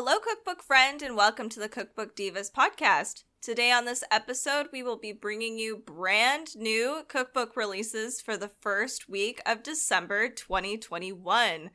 Hello, cookbook friend, and welcome to the Cookbook Divas podcast. Today, on this episode, we will be bringing you brand new cookbook releases for the first week of December 2021.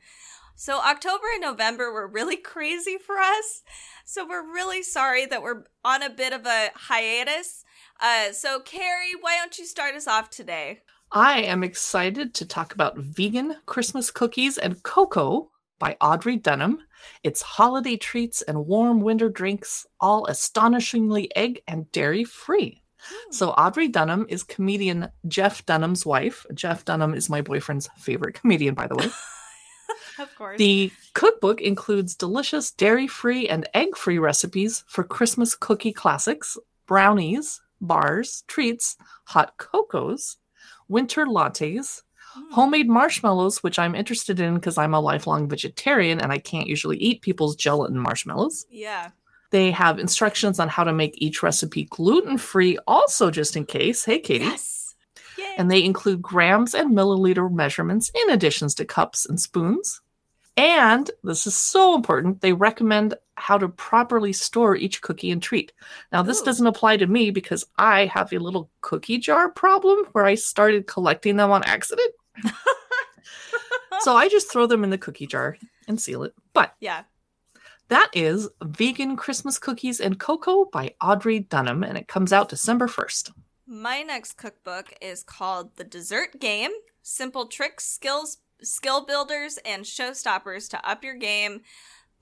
So, October and November were really crazy for us. So, we're really sorry that we're on a bit of a hiatus. Uh, so, Carrie, why don't you start us off today? I am excited to talk about vegan Christmas cookies and cocoa by Audrey Dunham. It's holiday treats and warm winter drinks, all astonishingly egg and dairy free. Hmm. So, Audrey Dunham is comedian Jeff Dunham's wife. Jeff Dunham is my boyfriend's favorite comedian, by the way. of course. The cookbook includes delicious dairy free and egg free recipes for Christmas cookie classics, brownies, bars, treats, hot cocos, winter lattes. Homemade marshmallows, which I'm interested in because I'm a lifelong vegetarian and I can't usually eat people's gelatin marshmallows. Yeah. They have instructions on how to make each recipe gluten free, also just in case. Hey, Katie. Yes. Yay. And they include grams and milliliter measurements in additions to cups and spoons. And this is so important, they recommend how to properly store each cookie and treat. Now, this Ooh. doesn't apply to me because I have a little cookie jar problem where I started collecting them on accident. so I just throw them in the cookie jar and seal it. But yeah. that is Vegan Christmas Cookies and Cocoa by Audrey Dunham, and it comes out December 1st. My next cookbook is called The Dessert Game Simple Tricks, Skills, Skill Builders, and Showstoppers to Up Your Game.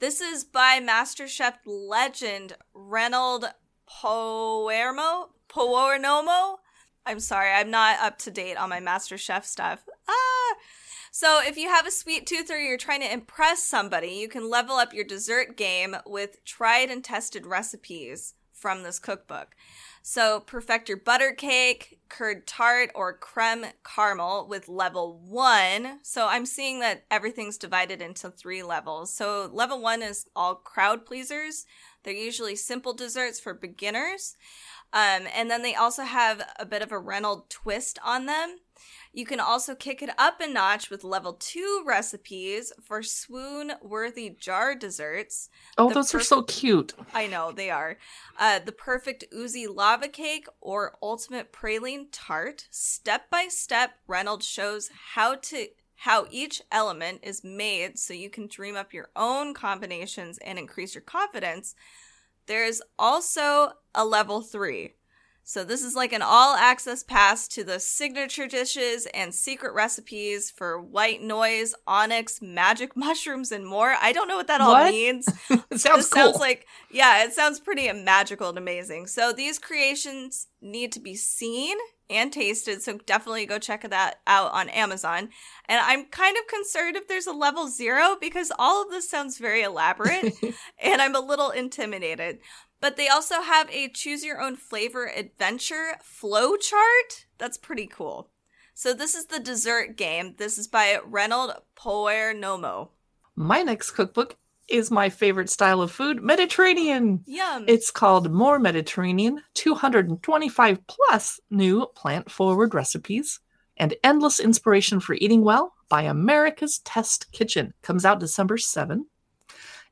This is by MasterChef legend Reynold Poermo. Poernomo? I'm sorry, I'm not up to date on my master chef stuff. Ah! So, if you have a sweet tooth or you're trying to impress somebody, you can level up your dessert game with tried and tested recipes from this cookbook. So, perfect your butter cake, curd tart, or creme caramel with level one. So, I'm seeing that everything's divided into three levels. So, level one is all crowd pleasers. They're usually simple desserts for beginners. Um, and then they also have a bit of a Reynolds twist on them. You can also kick it up a notch with level two recipes for swoon worthy jar desserts. Oh, The those are so cute. I know they are. Uh, the perfect oozy lava cake or ultimate praline tart. Step by step, Reynolds shows how to how each element is made so you can dream up your own combinations and increase your confidence. There's also a level three. So this is like an all access pass to the signature dishes and secret recipes for white noise, onyx, magic mushrooms, and more. I don't know what that all What? means It sounds this cool. sounds like yeah it sounds pretty magical and amazing so these creations need to be seen and tasted so definitely go check that out on amazon and i'm kind of concerned if there's a level zero because all of this sounds very elaborate and i'm a little intimidated but they also have a choose your own flavor adventure flow chart that's pretty cool so this is the dessert game this is by Reynold Poernomo. My next cookbook is my favorite style of food, Mediterranean. yum It's called More Mediterranean 225 plus new plant forward recipes and endless inspiration for eating well by America's Test Kitchen. Comes out December 7.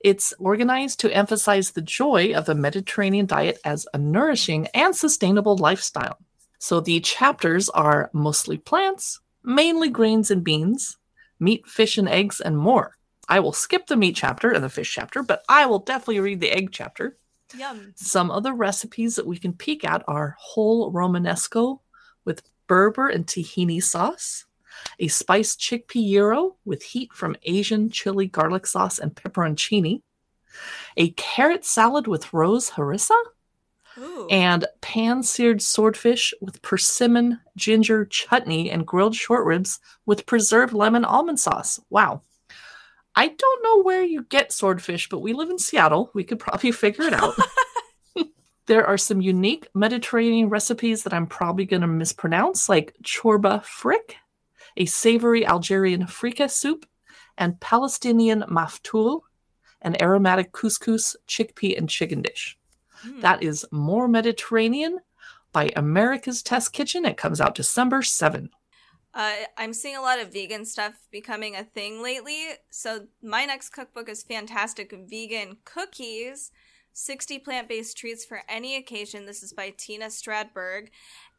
It's organized to emphasize the joy of the Mediterranean diet as a nourishing and sustainable lifestyle. So the chapters are mostly plants, mainly grains and beans, meat, fish, and eggs, and more. I will skip the meat chapter and the fish chapter, but I will definitely read the egg chapter. yum Some other recipes that we can peek at are whole Romanesco with berbere and tahini sauce, a spiced chickpea gyro with heat from Asian chili garlic sauce and pepperoncini, a carrot salad with rose harissa, Ooh. and pan seared swordfish with persimmon, ginger, chutney, and grilled short ribs with preserved lemon almond sauce. Wow. I don't know where you get swordfish, but we live in Seattle. We could probably figure it out. there are some unique Mediterranean recipes that I'm probably going to mispronounce, like chorba frik, a savory Algerian freekeh soup, and Palestinian maftoul, an aromatic couscous, chickpea, and chicken dish. Hmm. That is More Mediterranean by America's Test Kitchen. It comes out December 7. Uh, I'm seeing a lot of vegan stuff becoming a thing lately. So, my next cookbook is Fantastic Vegan Cookies 60 Plant Based Treats for Any Occasion. This is by Tina Stradberg.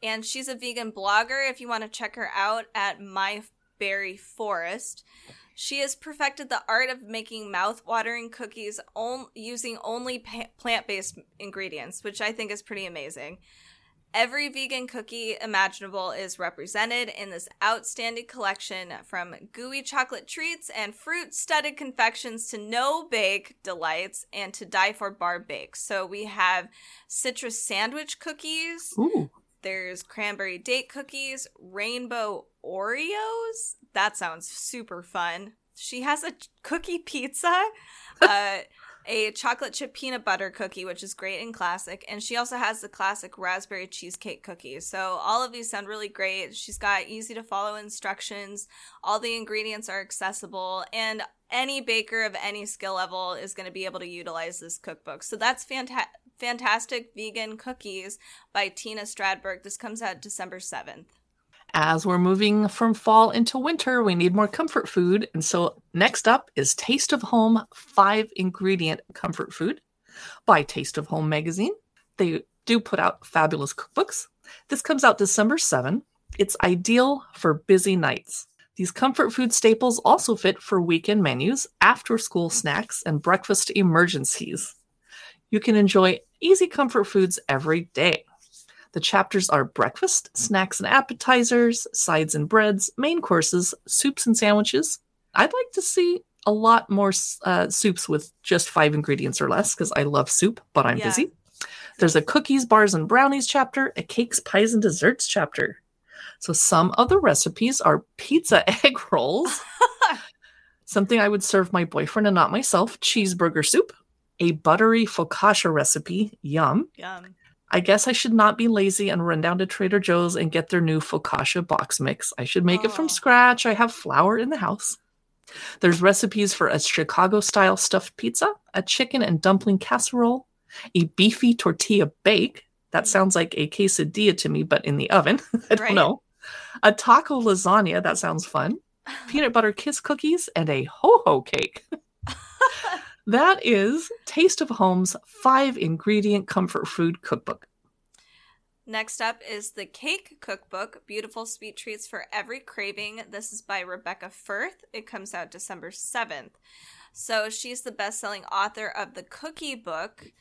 And she's a vegan blogger. If you want to check her out at My Berry Forest. She has perfected the art of making mouth-watering cookies on- using only pa- plant-based ingredients, which I think is pretty amazing. Every vegan cookie imaginable is represented in this outstanding collection from gooey chocolate treats and fruit studded confections to no bake delights and to die for bar bakes. So we have citrus sandwich cookies. Ooh. There's cranberry date cookies, rainbow Oreos. That sounds super fun. She has a cookie pizza. uh, a chocolate chip peanut butter cookie, which is great and classic. And she also has the classic raspberry cheesecake cookies. So all of these sound really great. She's got easy to follow instructions. All the ingredients are accessible. And any baker of any skill level is going to be able to utilize this cookbook. So that's fanta- fantastic vegan cookies by Tina Stradberg. This comes out December 7th as we're moving from fall into winter, we need more comfort food. And so, next up is Taste of Home five ingredient comfort food by Taste of Home magazine. They do put out fabulous cookbooks. This comes out December 7. It's ideal for busy nights. These comfort food staples also fit for weekend menus, after school snacks, and breakfast emergencies. You can enjoy easy comfort foods every day. The chapters are breakfast, snacks and appetizers, sides and breads, main courses, soups and sandwiches. I'd like to see a lot more uh, soups with just five ingredients or less because I love soup, but I'm yeah. busy. There's a cookies, bars, and brownies chapter, a cakes, pies, and desserts chapter. So some of the recipes are pizza egg rolls, something I would serve my boyfriend and not myself, cheeseburger soup, a buttery focaccia recipe, yum. Yum. I guess I should not be lazy and run down to Trader Joe's and get their new focaccia box mix. I should make oh. it from scratch. I have flour in the house. There's recipes for a Chicago style stuffed pizza, a chicken and dumpling casserole, a beefy tortilla bake. That mm. sounds like a quesadilla to me, but in the oven. I don't right. know. A taco lasagna. That sounds fun. Peanut butter kiss cookies and a ho ho cake. That is Taste of Home's five ingredient comfort food cookbook. Next up is the Cake Cookbook Beautiful Sweet Treats for Every Craving. This is by Rebecca Firth. It comes out December 7th. So she's the best selling author of the Cookie Book.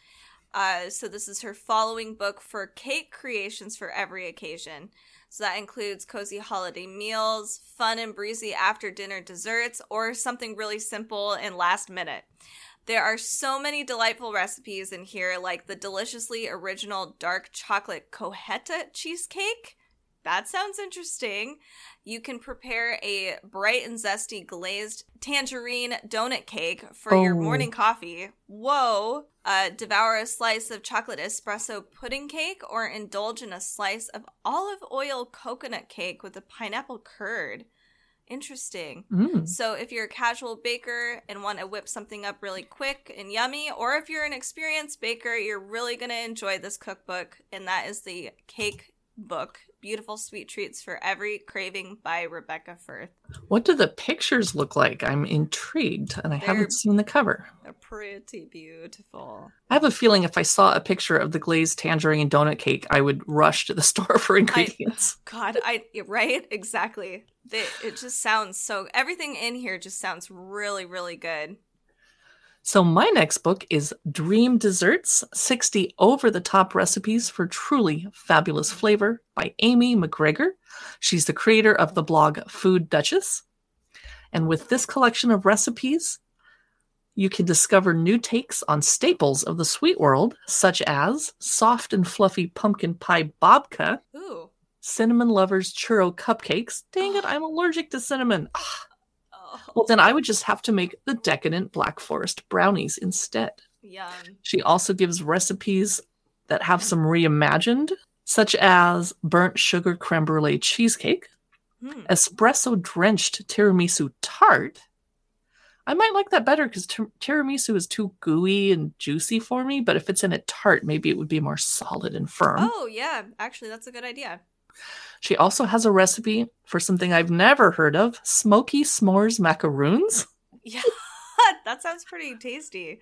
Uh, so this is her following book for cake creations for every occasion. So that includes cozy holiday meals, fun and breezy after dinner desserts, or something really simple and last minute. There are so many delightful recipes in here, like the deliciously original dark chocolate cajeta cheesecake. That sounds interesting. You can prepare a bright and zesty glazed tangerine donut cake for oh. your morning coffee. Whoa. Uh, devour a slice of chocolate espresso pudding cake or indulge in a slice of olive oil coconut cake with a pineapple curd. Interesting. Mm. So, if you're a casual baker and want to whip something up really quick and yummy, or if you're an experienced baker, you're really going to enjoy this cookbook, and that is the Cake Book Beautiful Sweet Treats for Every Craving by Rebecca Firth. What do the pictures look like? I'm intrigued and I They're, haven't seen the cover. They're pretty beautiful. I have a feeling if I saw a picture of the glazed tangerine and donut cake, I would rush to the store for ingredients. I, God, I right? Exactly. it just sounds so everything in here just sounds really really good. So, my next book is Dream Desserts 60 Over the Top Recipes for Truly Fabulous Flavor by Amy McGregor. She's the creator of the blog Food Duchess. And with this collection of recipes, you can discover new takes on staples of the sweet world, such as soft and fluffy pumpkin pie babka, Ooh. cinnamon lovers churro cupcakes. Dang it, I'm allergic to cinnamon. Ah, well, then I would just have to make the decadent Black Forest brownies instead. Yum. She also gives recipes that have some reimagined, such as burnt sugar creme brulee cheesecake, hmm. espresso drenched tiramisu tart. I might like that better because t- tiramisu is too gooey and juicy for me, but if it's in a tart, maybe it would be more solid and firm. Oh, yeah. Actually, that's a good idea. She also has a recipe for something I've never heard of smoky s'mores macaroons. Yeah, that sounds pretty tasty.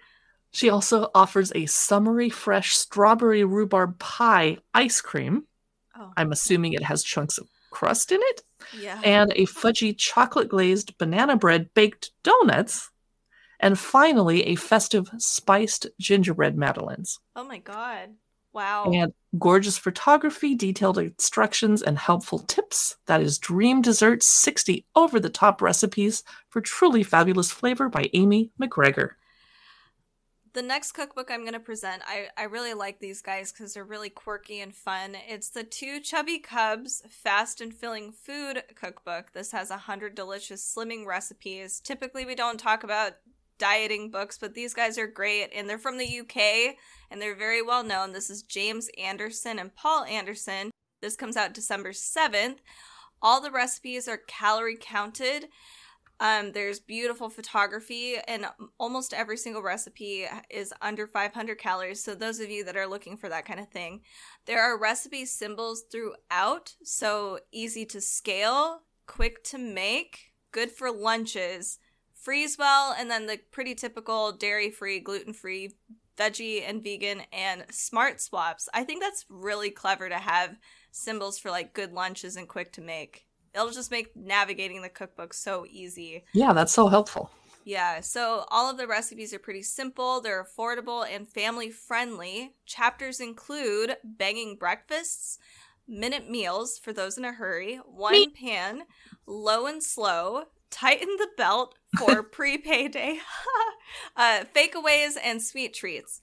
She also offers a summery fresh strawberry rhubarb pie ice cream. Oh, I'm assuming it has chunks of crust in it. yeah. And a fudgy chocolate glazed banana bread baked donuts. And finally, a festive spiced gingerbread madeleines. oh my god. Wow. And gorgeous photography, detailed instructions, and helpful tips. That is Dream Desserts 60 over the top recipes for truly fabulous flavor by Amy McGregor. The next cookbook I'm going to present, I, I really like these guys because they're really quirky and fun. It's the Two Chubby Cubs Fast and Filling Food Cookbook. This has 100 delicious slimming recipes. Typically, we don't talk about dieting books, but these guys are great and they're from the UK and they're very well known. This is James Anderson and Paul Anderson. This comes out December 7th. All the recipes are calorie counted. Um, there's beautiful photography, and almost every single recipe is under 500 calories. So, those of you that are looking for that kind of thing, there are recipe symbols throughout. So, easy to scale, quick to make, good for lunches, freeze well, and then the pretty typical dairy free, gluten free, veggie and vegan, and smart swaps. I think that's really clever to have symbols for like good lunches and quick to make. It'll just make navigating the cookbook so easy. Yeah, that's so helpful. Yeah, so all of the recipes are pretty simple, they're affordable and family friendly. Chapters include banging breakfasts, minute meals for those in a hurry, one Me. pan, low and slow, tighten the belt for pre payday, uh, fakeaways, and sweet treats.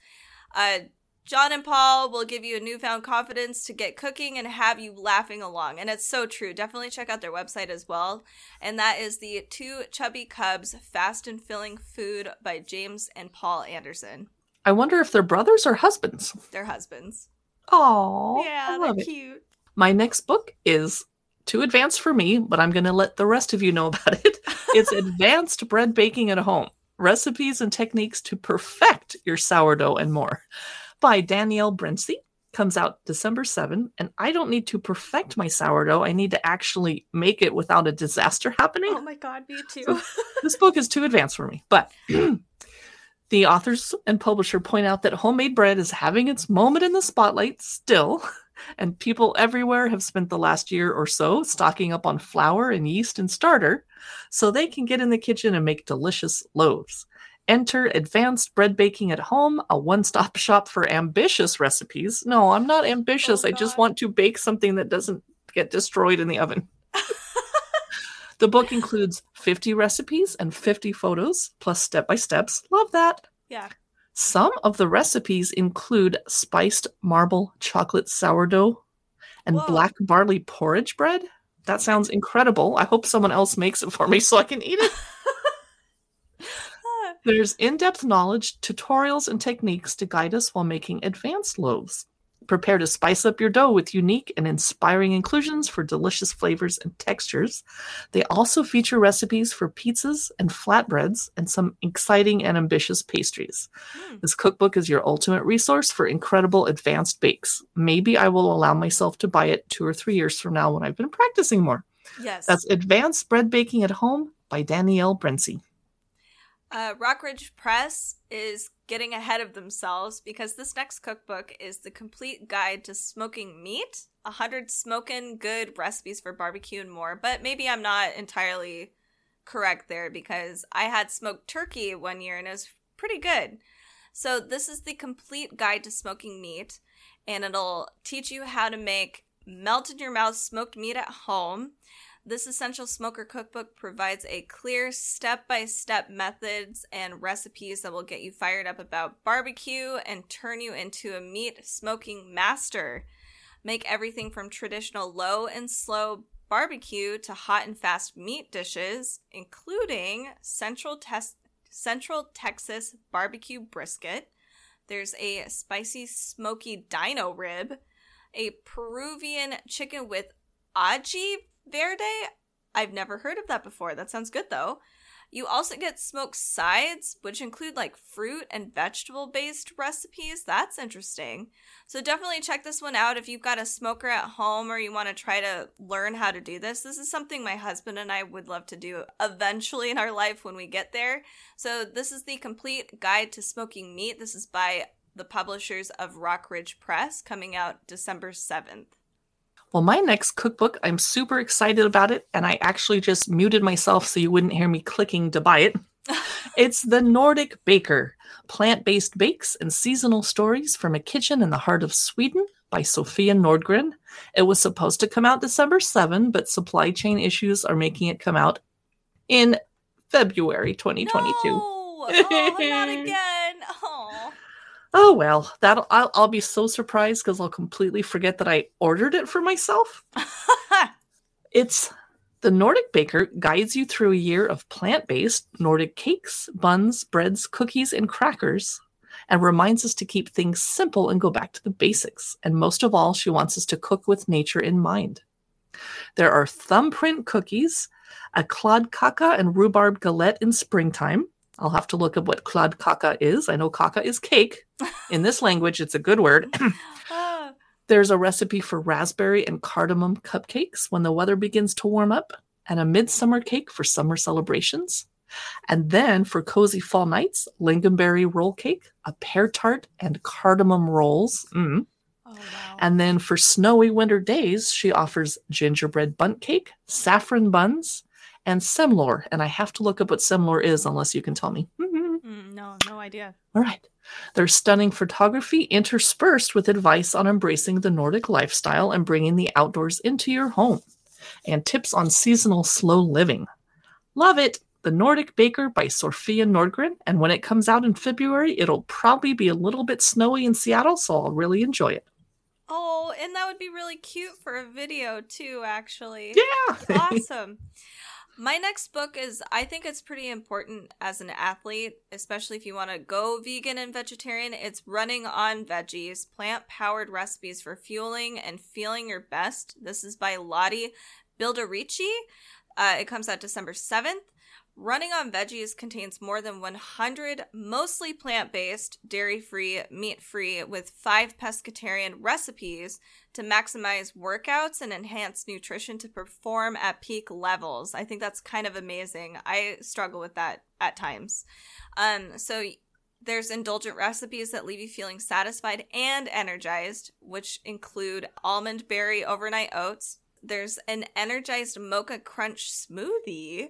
Uh, John and Paul will give you a newfound confidence to get cooking and have you laughing along. And it's so true. Definitely check out their website as well. And that is the Two Chubby Cubs Fast and Filling Food by James and Paul Anderson. I wonder if they're brothers or husbands. They're husbands. Oh, yeah, I they're love it. cute. My next book is too advanced for me, but I'm going to let the rest of you know about it. It's Advanced Bread Baking at Home Recipes and Techniques to Perfect Your Sourdough and More by Danielle Brincy. Comes out December 7, and I don't need to perfect my sourdough. I need to actually make it without a disaster happening. Oh my god, me too. this book is too advanced for me. But the authors and publisher point out that homemade bread is having its moment in the spotlight still, and people everywhere have spent the last year or so stocking up on flour and yeast and starter so they can get in the kitchen and make delicious loaves. Enter Advanced Bread Baking at Home, a one stop shop for ambitious recipes. No, I'm not oh, ambitious. Oh, I just want to bake something that doesn't get destroyed in the oven. The book includes 50 recipes and 50 photos, plus step by steps. Love that. yeah. Some of the recipes include spiced marble chocolate sourdough and Whoa. black barley porridge bread. That sounds incredible. I hope someone else makes it for me so I can eat it. There's in depth knowledge, tutorials, and techniques to guide us while making advanced loaves. Prepare to spice up your dough with unique and inspiring inclusions for delicious flavors and textures. They also feature recipes for pizzas and flatbreads and some exciting and ambitious pastries. Hmm. This cookbook is your ultimate resource for incredible advanced bakes. Maybe I will allow myself to buy it two or three years from now when I've been practicing more. Yes. That's Advanced Bread Baking at Home by Danielle Brency. Uh, Rockridge Press is getting ahead of themselves because this next cookbook is the complete guide to smoking meat. A hundred smoking good recipes for barbecue and more. But maybe I'm not entirely correct there because I had smoked turkey one year and it was pretty good. So this is the complete guide to smoking meat, and it'll teach you how to make melt in your mouth smoked meat at home. This essential smoker cookbook provides a clear step by step methods and recipes that will get you fired up about barbecue and turn you into a meat smoking master. Make everything from traditional low and slow barbecue to hot and fast meat dishes, including Central, Tes- Central Texas barbecue brisket. There's a spicy smoky dino rib, a Peruvian chicken with aji verde. I've never heard of that before. That sounds good though. You also get smoked sides, which include like fruit and vegetable based recipes. That's interesting. So definitely check this one out if you've got a smoker at home or you want to try to learn how to do this. This is something my husband and I would love to do eventually in our life when we get there. So this is the complete guide to smoking meat. This is by the publishers of Rockridge Press coming out December 7th. Well, my next cookbook, I'm super excited about it, and I actually just muted myself so you wouldn't hear me clicking to buy it. it's The Nordic Baker Plant Based Bakes and Seasonal Stories from a Kitchen in the Heart of Sweden by Sofia Nordgren. It was supposed to come out December 7, but supply chain issues are making it come out in February 2022. No! Oh, not again. Oh. Well, that I'll, I'll be so surprised because I'll completely forget that I ordered it for myself. it's the Nordic Baker guides you through a year of plant-based Nordic cakes, buns, breads, cookies, and crackers, and reminds us to keep things simple and go back to the basics. And most of all, she wants us to cook with nature in mind. There are thumbprint cookies, a kladdkaka and rhubarb galette in springtime, I'll have to look up what kladdkaka is. I know kaka is cake. In this language, it's a good word. There's a recipe for raspberry and cardamom cupcakes when the weather begins to warm up, and a midsummer cake for summer celebrations. And then for cozy fall nights, lingonberry roll cake, a pear tart, and cardamom rolls. Mm. Oh, wow. And then for snowy winter days, she offers gingerbread bundt cake, saffron buns, and Semlor. And I have to look up what Semlor is unless you can tell me. Mm, no, no idea. All right. There's stunning photography interspersed with advice on embracing the Nordic lifestyle and bringing the outdoors into your home, and tips on seasonal slow living. Love it! The Nordic Baker by Sofia Nordgren. And when it comes out in February, it'll probably be a little bit snowy in Seattle, so I'll really enjoy it. Oh, and that would be really cute for a video too, actually. Yeah. awesome. My next book is I think it's pretty important as an athlete, especially if you want to go vegan and vegetarian. It's Running on Veggies Plant Powered Recipes for Fueling and Feeling Your Best. This is by Lottie Bildirici. Uh, it comes out December 7th. Running on Veggies contains more than 100 mostly plant based, dairy free, meat free, with five pescatarian recipes to maximize workouts and enhance nutrition to perform at peak levels. I think that's kind of amazing. I struggle with that at times. Um, so there's indulgent recipes that leave you feeling satisfied and energized, which include almond berry overnight oats. There's an energized mocha crunch smoothie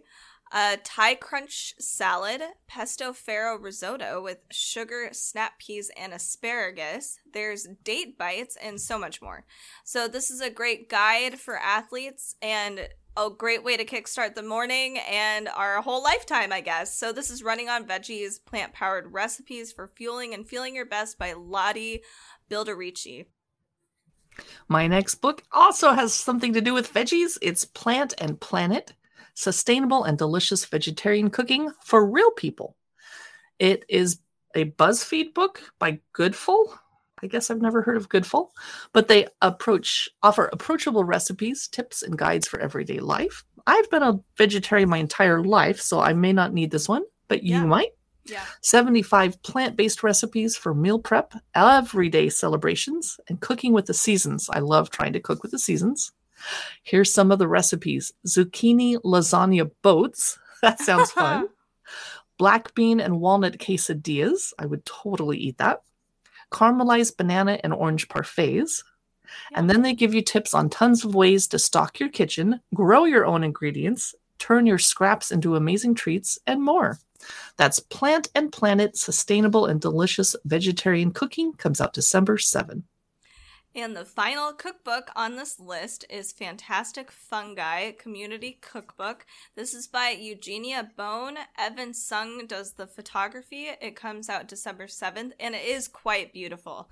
a Thai crunch salad, pesto farro risotto with sugar, snap peas, and asparagus. There's date bites and so much more. So, this is a great guide for athletes and a great way to kickstart the morning and our whole lifetime, I guess. So, this is Running on Veggies Plant Powered Recipes for Fueling and Feeling Your Best by Lottie Bildirici. My next book also has something to do with veggies. It's Plant and Planet sustainable and delicious vegetarian cooking for real people. It is a BuzzFeed book by Goodful. I guess I've never heard of Goodful, but they approach offer approachable recipes, tips, and guides for everyday life. I've been a vegetarian my entire life, so I may not need this one, but you yeah. might. Yeah. 75 plant based recipes for meal prep, everyday celebrations, and cooking with the seasons. I love trying to cook with the seasons. Here's some of the recipes zucchini lasagna boats. That sounds fun. Black bean and walnut quesadillas. I would totally eat that. Caramelized banana and orange parfaits. Yeah. And then they give you tips on tons of ways to stock your kitchen, grow your own ingredients, turn your scraps into amazing treats, and more. That's Plant and Planet Sustainable and Delicious Vegetarian Cooking comes out December 7. And the final cookbook on this list is Fantastic Fungi Community Cookbook. This is by Eugenia Bone. Evan Sung does the photography. It comes out December 7th and it is quite beautiful.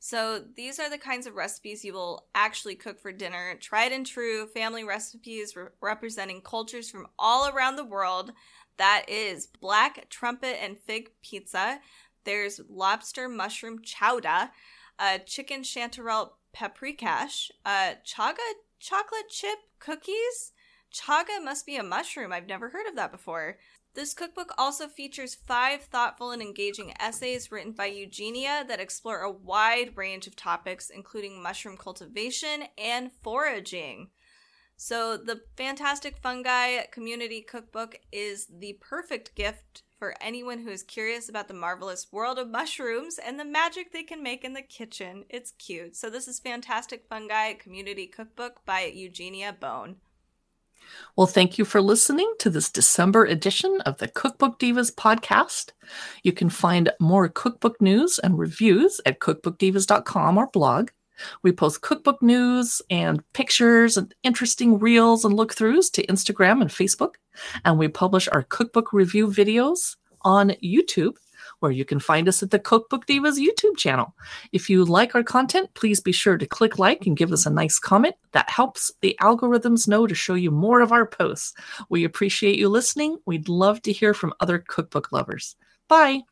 So, these are the kinds of recipes you will actually cook for dinner. Tried and true family recipes re- representing cultures from all around the world. That is black trumpet and fig pizza. There's lobster mushroom chowder uh, chicken chanterelle paprikash, uh, chaga chocolate chip cookies. Chaga must be a mushroom. I've never heard of that before. This cookbook also features five thoughtful and engaging essays written by Eugenia that explore a wide range of topics, including mushroom cultivation and foraging. So, the Fantastic Fungi Community Cookbook is the perfect gift for anyone who is curious about the marvelous world of mushrooms and the magic they can make in the kitchen. It's cute. So, this is Fantastic Fungi Community Cookbook by Eugenia Bone. Well, thank you for listening to this December edition of the Cookbook Divas podcast. You can find more cookbook news and reviews at cookbookdivas.com, our blog. We post cookbook news and pictures and interesting reels and look throughs to Instagram and Facebook. And we publish our cookbook review videos on YouTube where you can find us at the Cookbook Divas YouTube channel. If you like our content, please be sure to click like and give us a nice comment. That helps the algorithms know to show you more of our posts. We appreciate you listening. We'd love to hear from other cookbook lovers. Bye.